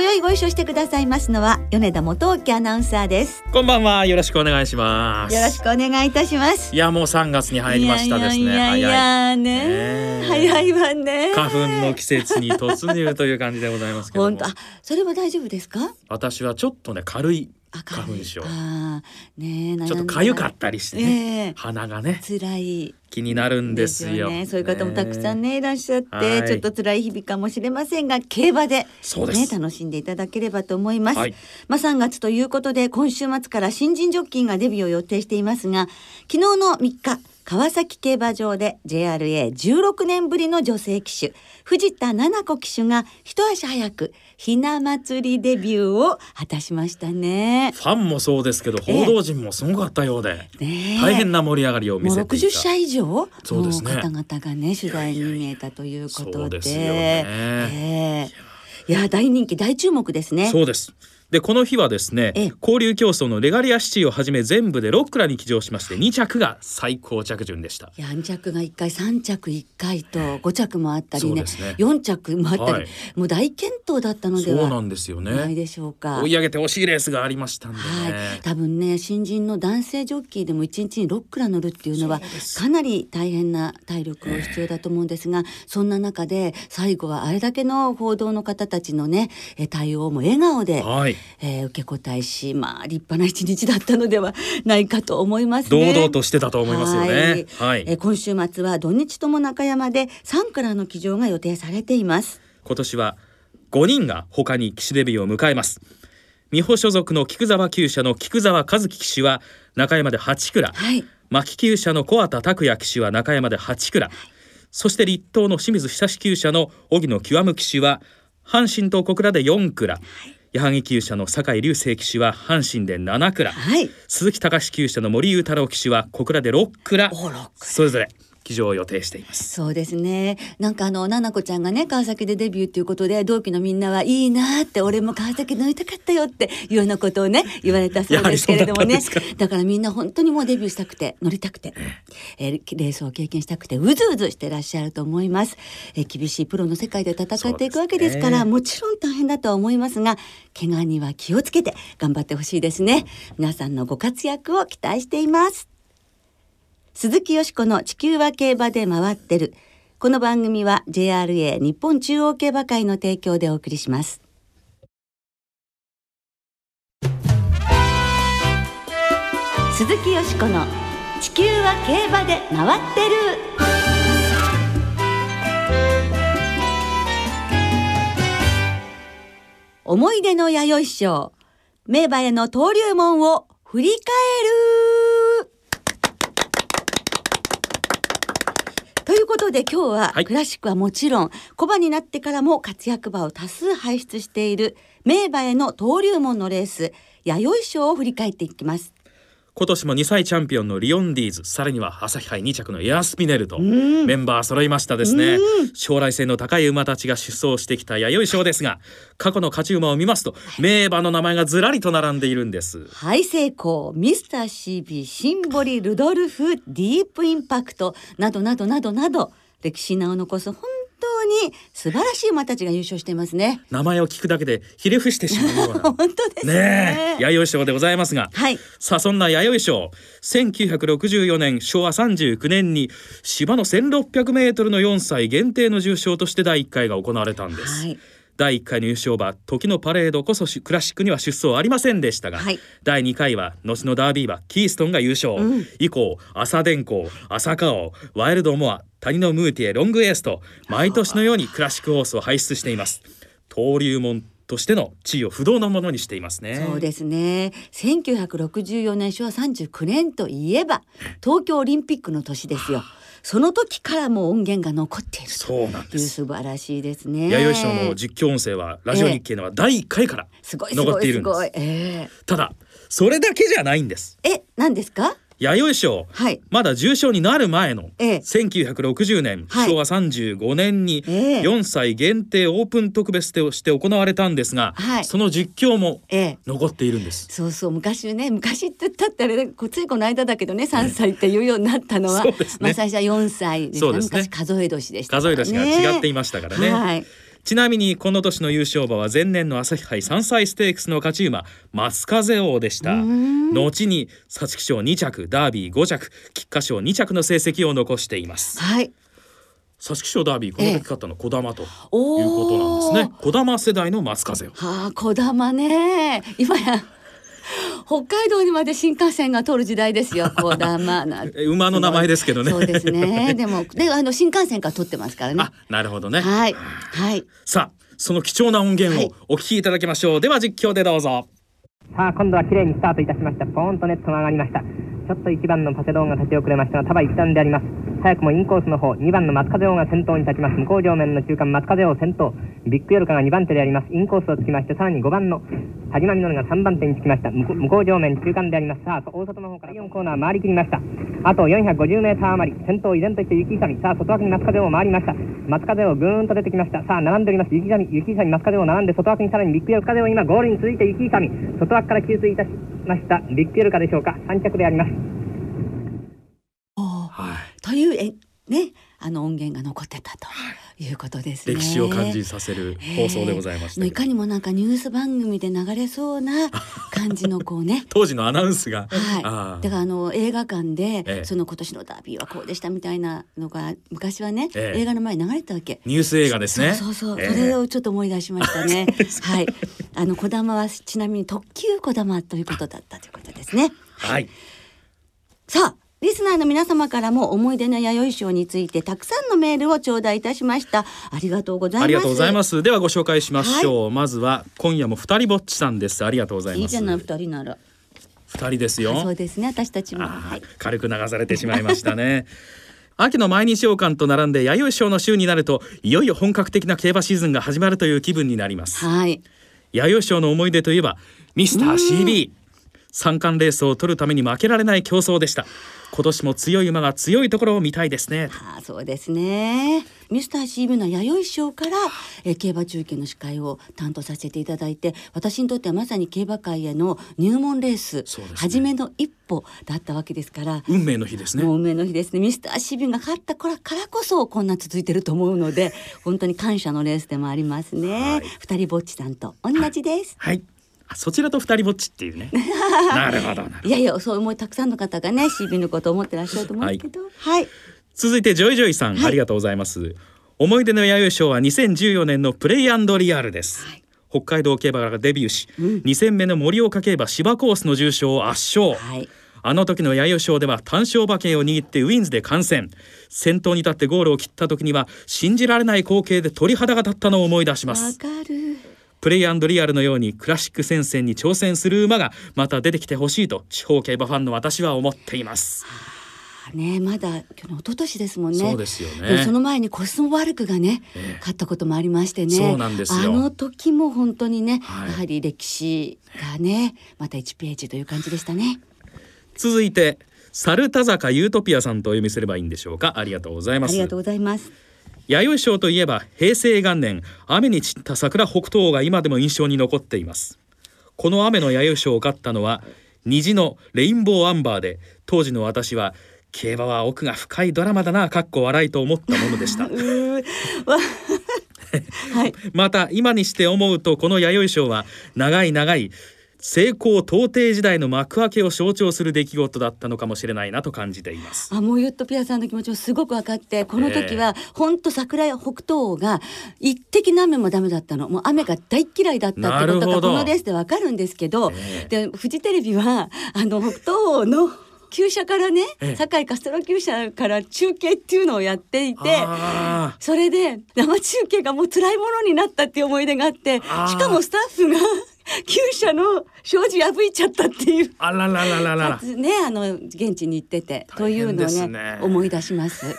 今宵ご一緒してくださいますのは米田元沖アナウンサーですこんばんは。よろしくお願いします。よろしくお願いいたしますいや、もう3月に入りましたですね。いやいや。ねねえ早いわね花粉の季節に突入という感じでございますけども 本当。あそれは大丈夫ですか？私はちょっとね、軽いあ花粉症。あー。ねえちょっと痒かったりしてね。ねえ。鼻がね、辛い。気になるんですよ。ね、そういう方もたくさんねいらっしゃって、はい。ちょっと辛い日々かもしれませんが競馬でね楽しんでいただければと思います。はい。まあ3月ということで今週末から新人ジョッキーがデビューを予定していますが昨日の3日川崎競馬場で JRA16 年ぶりの女性騎手藤田七子騎手が一足早くひな祭りデビューを果たしましたね。ファンもそうですけど、ええ報道陣もすごかったようで、大変な盛り上がりを見せていた。60社以上？そうですね。の方々がね取材に見えたということで。いや大人気大注目ですね。そうです。でこの日はですねええ。交流競争のレガリアシティをはじめ全部で6クラに騎乗しまして2着が最高着順でした。いや2着が1回3着1回と5着もあったりねそうですね。4着もあったり、はい。もう大健闘だったのではそうなんですよね。ないでしょうか。追い上げて惜しいレースがありましたんでね、はい、多分ね新人の男性ジョッキーでも1日に6クラ乗るっていうのはかなり大変な体力を必要だと思うんですが、そんな中で最後はあれだけの報道の方たちのねえ対応も笑顔で、はいえー受け答えしまあ立派な一日だったのではないかと思いますね。堂々としてたと思いますよね。はい、えー今週末は土日とも中山で3クラの騎乗が予定されています。今年は5人が他に騎手デビューを迎えます。美穂所属の菊沢厩舎の菊沢和樹騎手は中山で8クラはい。牧厩舎の小畑拓也騎手は中山で8クラそして立東の清水久志厩舎の荻野極騎手は阪神と小倉で4クラ矢作厩舎の酒井隆成騎手は阪神で7クラはい。鈴木隆厩舎の森裕太郎騎手は小倉で6クラお六それぞれ騎乗を予定していますそうですね。なんかあの、ななこちゃんがね、川崎でデビューっていうことで、同期のみんなはいいなって、俺も川崎乗りたかったよっていうようなことをね、言われたそうですけれどもねだからみんな本当にもうデビューしたくて、乗りたくて、えーレースを経験したくて、うずうずしてらっしゃると思います。えー厳しいプロの世界で戦っていくわけですから、ねもちろん大変だとは思いますが、怪我には気をつけて頑張ってほしいですね。皆さんのご活躍を期待しています。鈴木よしこの地球は競馬で回ってる。この番組は JRA 日本中央競馬会の提供でお送りします。鈴木よしこの地球は競馬で回ってる。思い出の弥生賞名馬への登竜門を振り返るということで今日ははいクラシックはもちろん、小馬になってからも活躍馬を多数輩出している名馬への登竜門のレース弥生賞を振り返っていきます。今年も2歳チャンピオンのリオンディーズさらには朝日杯2着のエアスピネルとん。メンバー揃いましたですね。うん。将来性の高い馬たちが出走してきた弥生賞ですが過去の勝ち馬を見ますと名馬の名前がずらりと並んでいるんです。ハイセイコー、ミスター CB、シンボリ、ルドルフ、ディープインパクトなどなどなどなど歴史に名を残す本当に素晴らしい馬たちが優勝していますね。名前を聞くだけでひれ伏してしまうような 本当ですね。ねえ弥生賞でございますがはい。さあそんな弥生賞1964年昭和39年に芝の 1600m の4歳限定の重賞として第1回が行われたんです、はい。第1回の優勝馬時のパレードこそしクラシックには出走ありませんでしたが、はい第2回は後のダービー馬キーストンが優勝、うん以降朝電光朝顔ワイルドモア谷のムーティエロングエースと毎年のようにクラシックホースを輩出しています登竜門としての地位を不動のものにしていますね。そうですね。1964年昭和39年といえば東京オリンピックの年ですよ。その時からも音源が残っているそうなんです。素晴らしいですね。弥生賞の実況音声はラジオ日経のは第1回からすごいすご残っているんですいすごい。えただそれだけじゃないんですええ、何ですか？弥生賞はい。まだ重賞になる前のええ1960年、はい昭和35年にええ4歳限定オープン特別として行われたんですが、はいその実況もええ。残っているんです。そうそう昔ね昔ってたってあれこうついこの間だけどね3歳っていうようになったのは、ねまあ最初は4歳でしたね昔数え年でした数え年が違っていまましたからね。はい。ちなみにこの年の優勝馬は前年の朝日杯3歳ステークスの勝ち馬松風王でした。ん後に皐月賞2着ダービー5着菊花賞2着の成績を残しています。はい。皐月賞ダービーこの時勝ったのは小玉ということなんですね。小玉世代の松風王。はあ、小玉ね。今や。北海道にまで新幹線が通る時代ですよ。小玉なんて。え馬の名前ですけどね。そうですね。でも、で、あの新幹線から通ってますからねあ。、なるほどね。はい。はい。さあ、その貴重な音源はいをお聞きいただきましょう。では実況でどうぞ。さあ今度は綺麗にスタートいたしましたポーンとネットが上がりましたちょっと1番のパセドーンが立ち遅れましたが束一段であります。早くもインコースの方2番の松風王が先頭に立ちます。向こう上面の中間松風王先頭。ビッグヨルカが2番手であります。インコースをつきましてさらに5番の田島みのるが3番手につきました。向こう上面中間であります。さあ大外の方から4コーナー回りきりました。あと 450m 余り。先頭依然として雪勇さあ外枠に松風王回りました。松風王ぐーんと出てきました。さあ並んでおります。雪勇雪勇松風王並んで外枠にさらにビッグヨルカで今ゴールに続いて雪勇外枠から給水いたしました。ビッグヨルカでしょうか。3着であります。はい。というえね、あの音源が残ってたと。いうことですね。歴史を感じさせる放送でございました。いかにもなんかニュース番組で流れそうな 感じのこうね当時のアナウンスが、はい、あだからあの映画館で、ええその今年のダービーはこうでしたみたいなのが昔はね、ええ映画の前に流れてたわけ。ニュース映画ですね。そうそうそれをちょっと思い出しましたね。はい、あの小玉はちなみに特急小玉ということだったということですね。はい。さあ、リスナーの皆様からも思い出の弥生賞についてたくさんのメールを頂戴いたしました。ありがとうございます。。ありがとうございますす。ではご紹介しましょう。まずは今夜も二人ぼっちさんです。ありがとうございます。いいじゃない、二人なら。二人ですよ。そうですね、私たちも。あはいー。軽く流されてしまいましたね。秋の毎日王冠と並んで弥生賞の週になるといよいよ本格的な競馬シーズンが始まるという気分になります。はい。弥生賞の思い出といえばミスター CB 三冠レースを取るために負けられない競争でした。今年も強い馬が強いところを見たいですね。ああそうですね。ミスター CB の弥生賞から、えー競馬中継の司会を担当させていただいて私にとってはまさに競馬界への入門レース、ね。初めの一歩だったわけですから。運命の日ですね。運命の日ですね。ミスター CB が勝ったからからこそこんな続いてると思うので本当に感謝のレースでもありますね、はい。二人ぼっちさんと同じです、はいあそちらと二人ぼっちっていうね。なるほどい、やいやそう思いたくさんの方がね CB のことを思ってらっしゃると思うんですけど。はい、続いてジョイジョイさん、はい。ありがとうございます。思い出の弥生賞は2014年のプレイリアルです、はい。北海道競馬からデビューし、うん。2戦目の盛岡競馬芝コースの重賞を圧勝、はい。あの時の弥生賞では単勝馬券を握ってウィンズで観戦。先頭に立ってゴールを切った時には信じられない光景で鳥肌が立ったのを思い出しまわすかるプレイリアルのようにクラシック戦線に挑戦する馬がまた出てきてほしいと地方競馬ファンの私は思っています。ねまだ去年一昨年ですもんね。そうですよね。その前にコスモワルクがね、ええ。勝ったこともありましてね。そうなんですよ。あの時も本当にね、はい。やはり歴史がねまた1ページという感じでしたね。続いてサルタザカユートピアさんとお読みすればいいんでしょうか。ありがとうございます。ありがとうございます弥生賞といえば平成元年雨に散った桜北東が今でも印象に残っています。この雨の弥生賞を勝ったのは虹のレインボーアンバーで当時の私は競馬は奥が深いドラマだなかっこ笑いと思ったものでした。また今にして思うとこの弥生賞は長い長い成功到底時代の幕開けを象徴する出来事だったのかもしれないなと感じています。あもうユットピアさんの気持ちもすごく分かってこの時は本当桜や北東が一滴の雨もダメだったの。もう雨が大嫌いだったってことがこのレースで分かるんですけど、えでフジテレビはあの北東の厩舎からね、ええ。堺カストロ厩舎から中継っていうのをやっていてあそれで生中継がもう辛いものになったっていう思い出があってしかもスタッフが厩舎の障子破いちゃったっていう。あららららららねあの現地に行っててと大変いうのをね思い出します。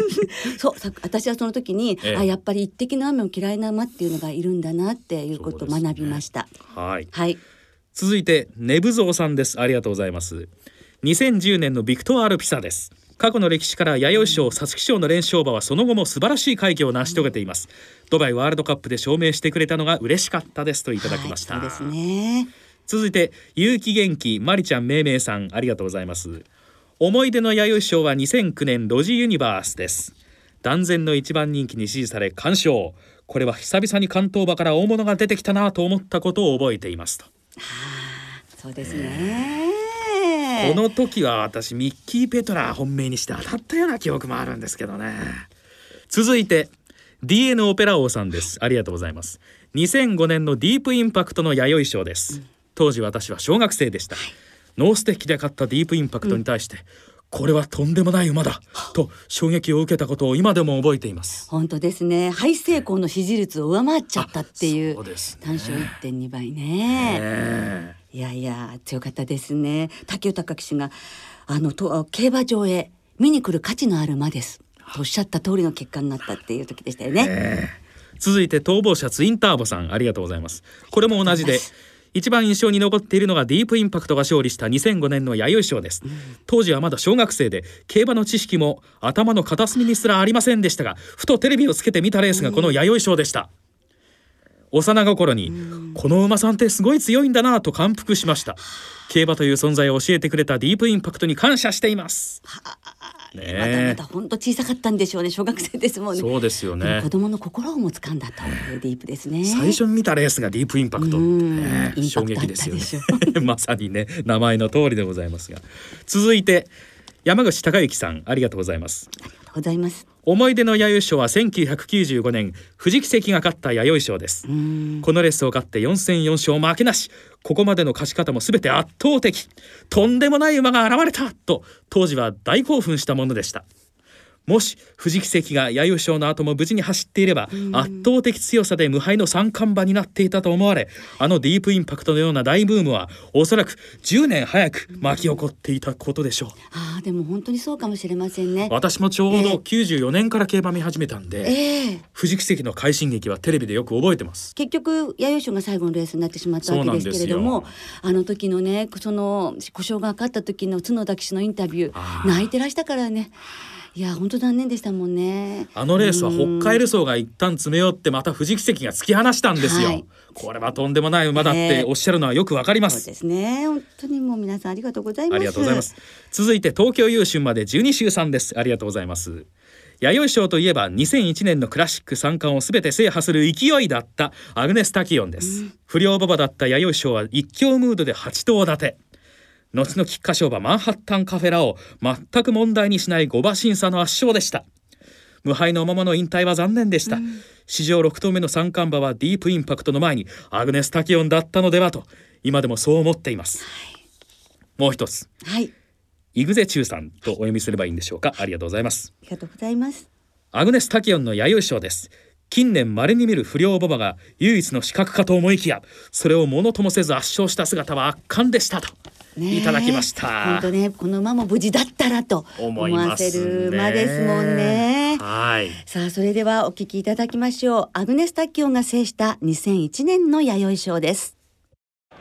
そうさ私はその時に、ええあやっぱり一滴の雨も嫌いな馬っていうのがいるんだなっていうことを学びました。はいはい。続いてネブゾーさんですありがとうございます2010年のビクトワールピサです。過去の歴史から弥生賞皐月賞の連勝馬はその後も素晴らしい快挙を成し遂げています。ドバイワールドカップで証明してくれたのが嬉しかったですといただきました、はい、ですね。続いて有機元気まりちゃんめいめいさんありがとうございます。思い出の弥生賞は2009年ロジユニバースです。断然の一番人気に支持され完勝これは久々に関東馬から大物が出てきたなと思ったことを覚えていますと。そうですね。この時は私ミッキー・ペトラー本命にして当たったような記憶もあるんですけどね。続いて DN オペラ王さんです。ありがとうございます。2005年のディープインパクトの弥生賞です。当時私は小学生でした。ノーステッキで勝ったディープインパクトに対して、これはとんでもない馬だ。と衝撃を受けたことを今でも覚えています。本当ですね。ハイ成功の支持率を上回っちゃったっていう。ね。単勝1.2倍ね。ねいやいや強かったですね。竹豊騎手があのと競馬場へ見に来る価値のある馬です。とおっしゃった通りの結果になったっていう時でしたよね。え続いて逃亡者ツインターボさんありがとうございますこれも同じで一番印象に残っているのがディープインパクトが勝利した2005年の弥生賞です、当時はまだ小学生で競馬の知識も頭の片隅にすらありませんでしたがふとテレビをつけて見たレースがこの弥生賞でした、幼心に、この馬さんってすごい強いんだなと感服しました。競馬という存在を教えてくれたディープインパクトに感謝しています。ねえ。まだまだ本当小さかったんでしょうね小学生ですもんね。そうですよね。子供の心をも掴んだというディープですね。最初に見たレースがディープインパクト、うんね衝撃ですよね。まさにね名前の通りでございますが。続いて山口孝之さんありがとうございますとうございます。思い出の弥生賞は1995年藤木関が勝った弥生賞です。うん。このレースを勝って4戦4勝負けなしここまでの勝ち方も全て圧倒的。とんでもない馬が現れたと当時は大興奮したものでしたもし藤木関が弥生賞の後も無事に走っていれば圧倒的強さで無敗の三冠馬になっていたと思われあのディープインパクトのような大ブームはおそらく10年早く巻き起こっていたことでしょう。ああでも本当にそうかもしれませんね。私もちょうどええ。94年から競馬見始めたんで、ええ。藤木関の快進撃はテレビでよく覚えてます。結局弥生賞が最後のレースになってしまったわけですけれどもあの時のねその故障がかかった時の角田騎手のインタビュー。泣いてらしたからねいや本当残念でしたもんね。あのレースは北海道が一旦詰め寄ってまた藤木関が突き放したんですよ、はい。これはとんでもない馬だっええ。ておっしゃるのはよくわかります、そうですね。本当にもう皆さんありがとうございます。ありがとうございます。続いて東京優秀まで12週さんです。ありがとうございます。弥生賞といえば2001年のクラシック三冠をすべて制覇する勢いだったアグネス・タキオンです、不良馬場だった弥生賞は一強ムードで8頭立て後の菊花賞馬マンハッタンカフェラを全く問題にしない5馬審査の圧勝でした。無敗のままの引退は残念でした、史上6頭目の三冠馬はディープインパクトの前にアグネス・タキオンだったのではと今でもそう思っています、もう一つ。はい。イグゼチュウさんとお読みすればいいんでしょうか。ありがとうございます。ありがとうございます。アグネス・タキオンの弥生賞です。近年稀に見る不良馬場が唯一の資格かと思いきやそれをものともせず圧勝した姿は圧巻でしたといただきました。本当ねこの馬も無事だったらと思わせる馬ですもんね。はい。さあそれではお聞きいただきましょう。アグネス・タキオンが制した2001年の弥生賞です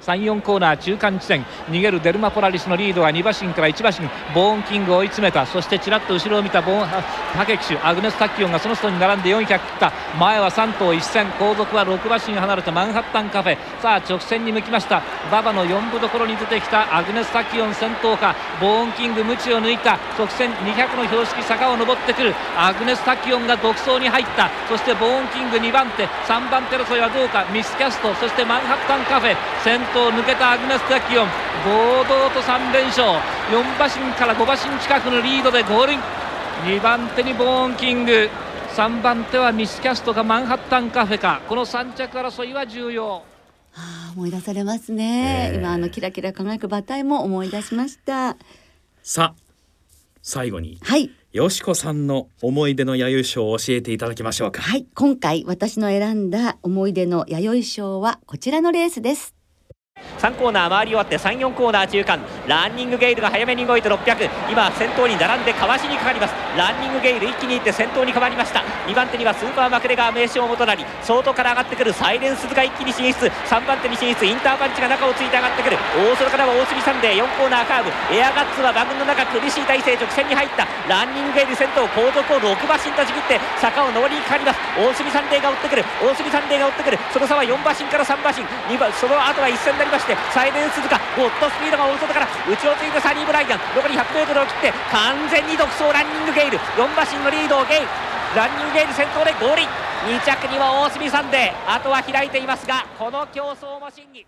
34コーナー中間地点。逃げるデルマポラリスのリードが2馬身から1馬身。ボーンキングを追い詰めた。そしてちらっと後ろを見たボーンタケ騎手アグネス・タキオンがその人に並んで400切った前は3頭一線。後続は6馬身離れたマンハッタンカフェ。さあ直線に向きました。馬場の4分どころに出てきたアグネスタキオン先頭か。ボーンキング、ムチを抜いた。直線200の標識、坂を登ってくる。アグネスタキオンが独走に入った。そしてボーンキング2番手。3番手争いはどうか。ミスキャスト。そしてマンハッタンカフェ。先頭抜けたアグネスタキオン。堂々と3連勝。4馬身から5馬身近くのリードでゴールイン。2番手にボーンキング。3番手はミスキャストかマンハッタンカフェか。この3着争いは重要。ああ思い出されますね、ええ。今あのキラキラ輝く馬体も思い出しました。さあ最後にはい。よしこさんの思い出の弥生賞を教えていただきましょうか。はい。今回私の選んだ思い出の弥生賞はこちらのレースです3コーナー回り終わって34コーナー中間。ランニングゲイルが早めに動いて600今先頭に並んでかわしにかかります。ランニングゲイル一気にいって先頭に変わりました。2番手にはスーパーマクレガー名称元成。外から上がってくる。サイレンススズカが一気に進出。3番手に進出。インターパンチが中をついて上がってくる。大外からはオースミサンデー。4コーナーカーブ。エアガッツは馬群の中苦しい体勢直線に入った。ランニングゲイル先頭後続を6馬身とちぎって坂を上りにかかります。オースミサンデーが追ってくる。オースミサンデーが追ってくる。その差は4馬身から3馬身。2番その後は一線なりましてサイレンススズカ、ゴッドスピードが大外から内をついてサニーブライアン。残り 100m を切って完全に独走ランニングゲイル。4馬身のリードをゲイル。ランニングゲイル先頭で合輪2着には大隅サンデー。あとは開いていますがこの競争も審議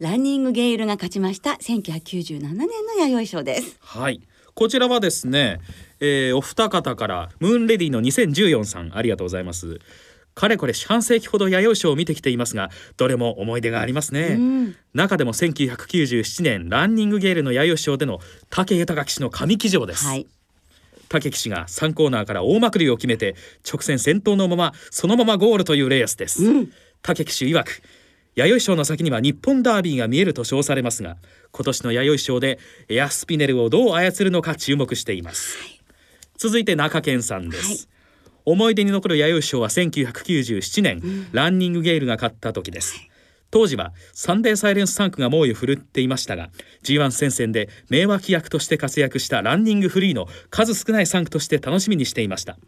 ランニングゲイルが勝ちました1997年の弥生賞です。はい。こちらはですね、えーお二方からムーンレディの2014さんありがとうございますかれこれ半世紀ほど弥生賞を見てきていますがどれも思い出がありますね、うん。中でも1997年ランニングゲールの弥生賞での武豊騎手の神騎乗です、はい。武騎手が3コーナーから大まくりを決めて直線先頭のままそのままゴールというレースです、うん。武騎手曰く弥生賞の先には日本ダービーが見えると称されますが今年の弥生賞でエアスピネルをどう操るのか注目しています、続いて中堅さんです、はい思い出に残る弥生賞は1997年、ランニングゲールが勝った時です、当時はサンデーサイレンス3区が猛威を振るっていましたが G1 戦線で名脇役として活躍したランニングフリーの数少ない3区として楽しみにしていました。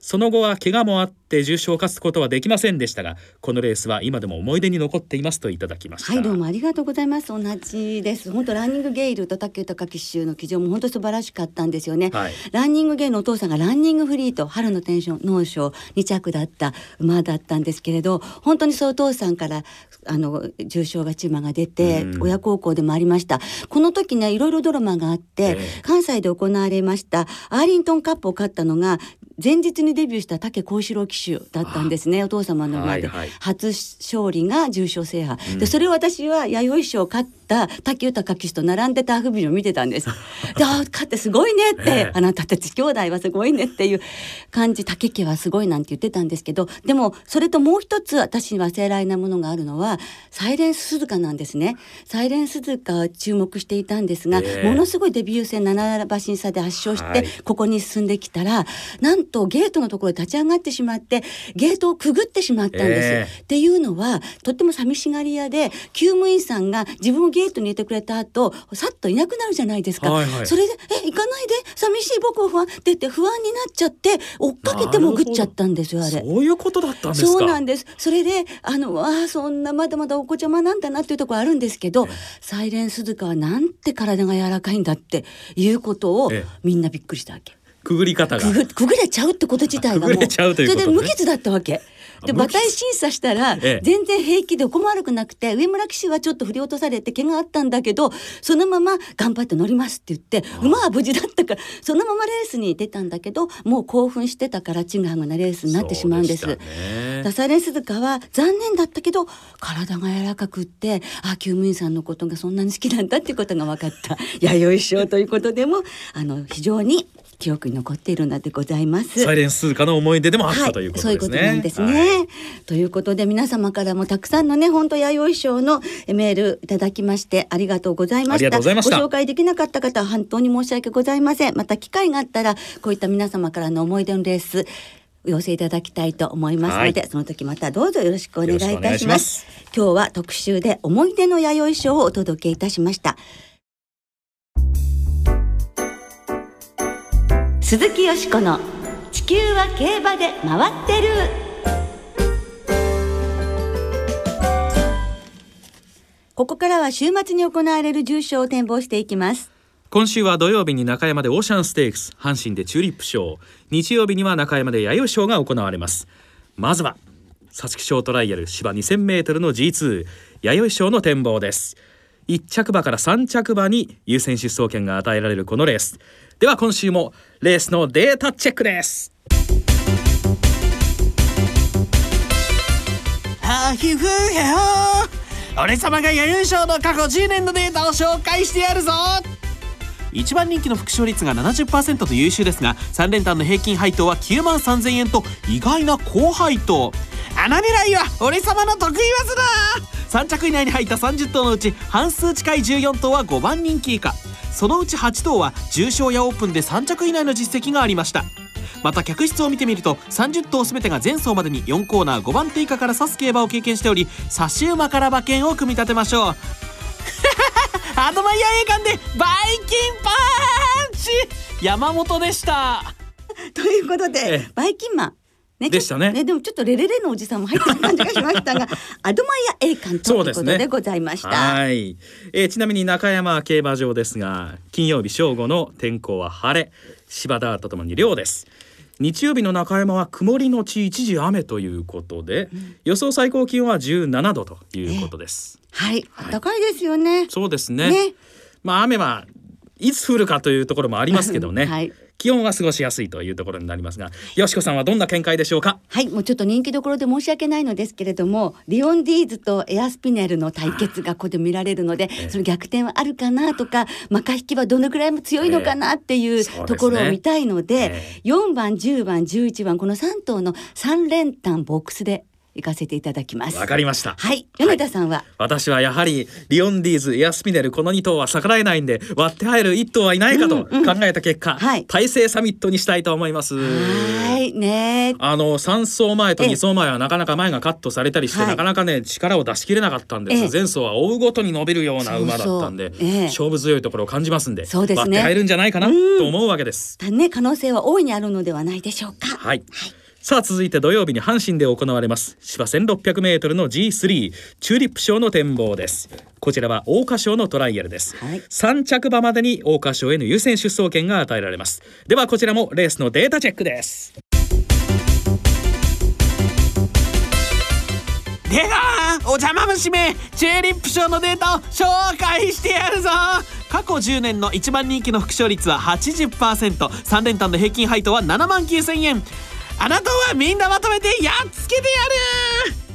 その後は怪我もあって重賞を勝つことはできませんでしたがこのレースは今でも思い出に残っていますといただきました、はいどうもありがとうございます。同じです。本当ランニングゲイルと竹豊騎手の騎乗も本当素晴らしかったんですよね、はい。ランニングゲイルのお父さんがランニングフリーと春のテンション脳賞2着だった馬だったんですけれど本当にそうお父さんからあの重賞勝ち馬が出てうん。親孝行でもありました。この時ねいろいろドラマがあって、ええ。関西で行われましたアーリントンカップを勝ったのが前日にデビューした武幸四郎騎手だったんですねお父様の前で、はいはい。初勝利が重賞制覇、でそれを私は弥生賞を勝った武豊騎手と並んでターフビジョンを見てたんです。であ勝ってすごいねって、ええ。あなたたち兄弟はすごいねっていう感じ。武家はすごいなんて言ってたんですけどでもそれともう一つ私に忘れられないものがあるのはサイレンス鈴鹿なんですね。サイレンス鈴鹿を注目していたんですが、ええ。ものすごいデビュー戦7馬身差で圧勝して、はい。ここに進んできたらなんとゲートのところで立ち上がってしまってゲートをくぐってしまったんです。えっていうのはとっても寂しがり屋で厩務員さんが自分をゲートに入れてくれた後さっといなくなるじゃないですか、はいはいそれで「え行かないで寂しい僕を不安」って言って不安になっちゃって追っかけて潜っちゃったんですよあれ。そういうことだったんですか？そうなんです。それで、あの、ああ、そんなまだまだお子ちゃまなんだなっていうところあるんですけど、サイレンスズカはなんて体が柔らかいんだっていうことをええみんなびっくりしたわけ。くぐり方が。くぐくぐれちゃうってこと自体がもう。それで無傷だったわけ。で馬体審査したらええ。全然平気でどこも悪くなくて上村騎手はちょっと振り落とされて怪我あったんだけどそのまま頑張って乗りますって言って馬は無事だったからそのままレースに出たんだけどもう興奮してたからちぐはぐなレースになってしまうんです。ね。ダサレンスズカは残念だったけど体が柔らかくってあ厩務員さんのことがそんなに好きなんだっていうことが分かった。弥生賞ということでもあの非常に記憶に残っているのでございます。サイレンス鈴鹿の思い出でもあっはいたというこ、とそういうですね。ことなんですね。はいということで皆様からもたくさんのね本当弥生賞のメールいただきましてありがとうございました。ありがとうございましたご紹介できなかった方は本当に申し訳ございません。また機会があったらこういった皆様からの思い出のレースお寄せいただきたいと思いますので、はいその時またどうぞよろしくお願いいたします。今日は特集で思い出の弥生賞をお届けいたしました。鈴木よしこの地球は競馬で回ってる。ここからは週末に行われる重賞を展望していきます。今週は土曜日に中山でオーシャンステークス阪神でチューリップ賞日曜日には中山で弥生賞が行われますまずは皐月賞トライアル芝 2000m の G2 弥生賞の展望です1着馬から3着馬に優先出走権が与えられるこのレースでは今週もレースのデータチェックです。はひふへほ。俺様が弥生賞の過去10年のデータを紹介してやるぞ。一番人気の副賞率が70%と優秀ですが3連単の平均配当は9万3000円と意外な高配当。穴狙いは俺様の得意技だ。3着以内に入った30頭のうち半数近い14頭は5番人気以下そのうち8頭は重賞やオープンで3着以内の実績がありました。また客室を見てみると30頭全てが前走までに4コーナー5番手以下から指す競馬を経験しており差し馬から馬券を組み立てましょう。アドマイヤー栄冠でバイキンパンチ！山本でした。ということで、ええ。バイキンマン。ね、でしたね。ちょっとでもちょっとレレレのおじさんも入ってる感じがしましたが、アドマイヤ栄冠ということでございました。はい、えーちなみに中山競馬場ですが金曜日正午の天候は晴れ芝田とともに涼です。日曜日の中山は曇りのち一時雨ということで、予想最高気温は17度ということです、はい、暖かいですよね。そうですね。ね。まあ雨はいつ降るかというところもありますけどね、はい気温は過ごしやすいというところになりますがよしこさんはどんな見解でしょうか？はい、もうちょっと人気どころで申し訳ないのですけれども、リオンディーズとエアスピネルの対決がここで見られるので、その逆転はあるかなとか、マカ引きはどのぐらいも強いのかなっていうええそうですね。ところを見たいので、え4番、10番、11番この3頭の3連単ボックスで行かせていただきます。わかりました。はい、米田さんは、私はやはりリオンディーズエアスピネルこの2頭は逆らえないんで割って入る1頭はいないかとうんうん。考えた結果、はい。大成サミットにしたいと思います。はいね。あの3走前とええ。2走前はなかなか前がカットされたりして、はい。なかなかね力を出し切れなかったんです、ええ。前走は追うごとに伸びるような馬だったんで勝負強いところを感じますんでそうですね。割って入るんじゃないかなうんと思うわけです。ね可能性は大いにあるのではないでしょうか。はい、さあ続いて土曜日に阪神で行われます。芝 1600m の G3 チューリップ賞の展望です。こちらは桜花賞のトライアルです、はい。3着馬までに桜花賞への優先出走権が与えられます。ではこちらもレースのデータチェックです。出川お邪魔虫めチューリップ賞のデータを紹介してやるぞ。過去10年の一番人気の副賞率は 80%3 連単の平均配当は7万9000円あなたはみんなまとめてやっつけてやる。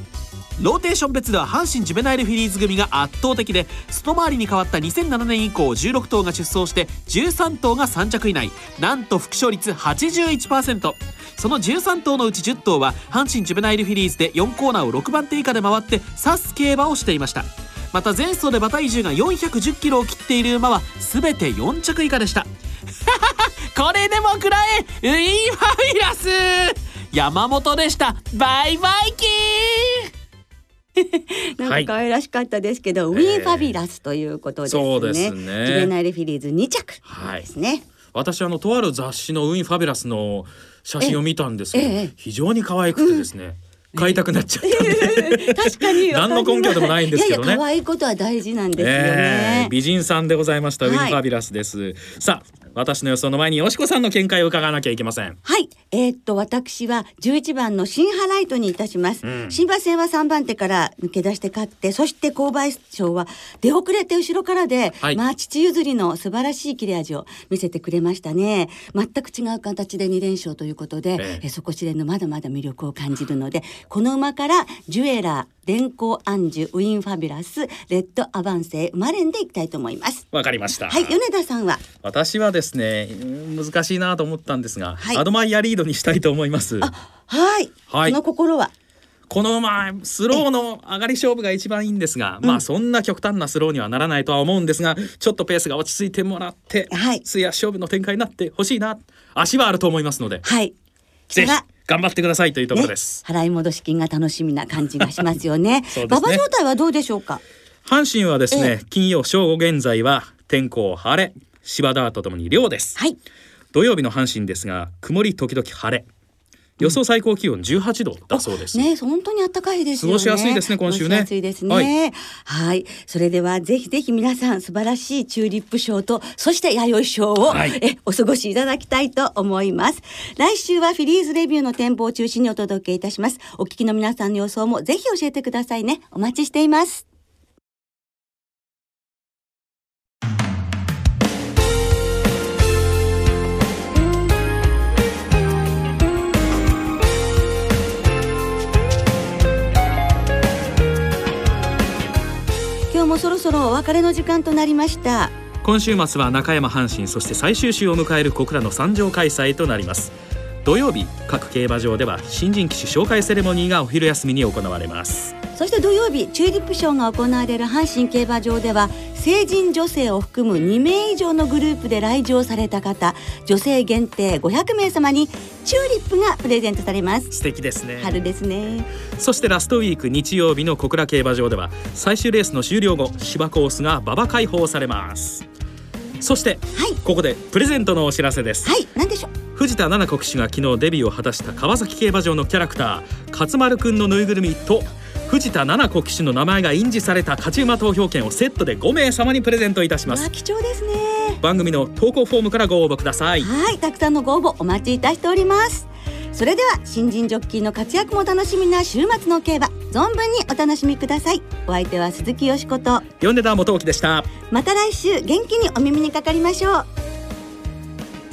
ローテーション別では阪神ジュベナイルフィリーズ組が圧倒的で外回りに変わった2007年以降16頭が出走して13頭が3着以内。なんと副賞率81%その13頭のうち10頭は阪神ジュベナイルフィリーズで4コーナーを6番手以下で回って指す競馬をしていました。また前走で馬体重が410キロを切っている馬は全て4着以下でした。これでも食らえ！ウィーファビュラス！山本でした。バイバイキー。なんか可愛らしかったですけど、ウィンファビュラスということですね。そうですね。ジュベナイルフィリーズ2着。はい。ですね。私あのとある雑誌のウィンファビュラスの写真を見たんですけど、ええ非常に可愛くてですね、買いたくなっちゃった 確かに 何の根拠でもないんですけどね。いやいや可愛いことは大事なんですよえね。え。美人さんでございました、はい。ウィンファビュラスです。さあ私の予想の前によしこさんの見解を伺わなきゃいけません。はい、えーっと私は11番の新ハライトにいたします。ん。新馬戦は3番手から抜け出して勝って、そして購買賞は出遅れて後ろからで、はい。まあ父譲りの素晴らしい切れ味を見せてくれましたね。全く違う形で2連勝ということで、ええ。えそこ知れぬまだまだ魅力を感じるので、この馬からジュエラー、電光アンジュ、ウィンファビュラス、レッドアバンセイ、マレンでいきたいと思います。わかりました。はい、米田さんは？私はですねうん難しいなと思ったんですが、はい。アドマイヤリードにしたいと思います。はい、はい。その心は？この馬スローの上がり勝負が一番いいんですが、まあそんな極端なスローにはならないとは思うんですがちょっとペースが落ち着いてもらって、はい。末足勝負の展開になってほしいな。足はあると思いますので。はい。ぜひ頑張ってくださいというところです、ね、払い戻し金が楽しみな感じがしますよね。すね馬場状態はどうでしょうか？阪神はですね、え金曜正午現在は天候晴れ芝田とともに涼です、はい。土曜日の阪神ですが曇り時々晴れ予想最高気温18度だそうです、ね、本当に暖かいですよね。過ごしやすいですね今週ね過ごしやすいですね。はい、それではぜひぜひ皆さん素晴らしいチューリップ賞とそして弥生賞を、はいえお過ごしいただきたいと思います。来週はフィリーズレビューの展望を中心にお届けいたします。お聞きの皆さんの予想もぜひ教えてくださいね。お待ちしています。もそろそろお別れの時間となりました。今週末は中山阪神そして最終週を迎える小倉の参上開催となります。土曜日各競馬場では新人騎手紹介セレモニーがお昼休みに行われます。そして土曜日チューリップショーが行われる阪神競馬場では成人女性を含む2名以上のグループで来場された方女性限定500名様にチューリップがプレゼントされます。素敵ですね。春ですね。そしてラストウィーク日曜日の小倉競馬場では最終レースの終了後芝コースが馬場開放されます。そしてはい。ここでプレゼントのお知らせです。はい。何でしょう？藤田七子騎手が昨日デビューを果たした川崎競馬場のキャラクター勝丸くんのぬいぐるみと藤田七子騎手の名前が印字された勝ち馬投票券をセットで5名様にプレゼントいたします。貴重ですね。番組の投稿フォームからご応募ください。はいたくさんのご応募お待ちいたしております。それでは新人ジョッキーの活躍も楽しみな週末の競馬存分にお楽しみください。お相手は鈴木よしこと米田元樹でした。また来週元気にお耳にかかりましょう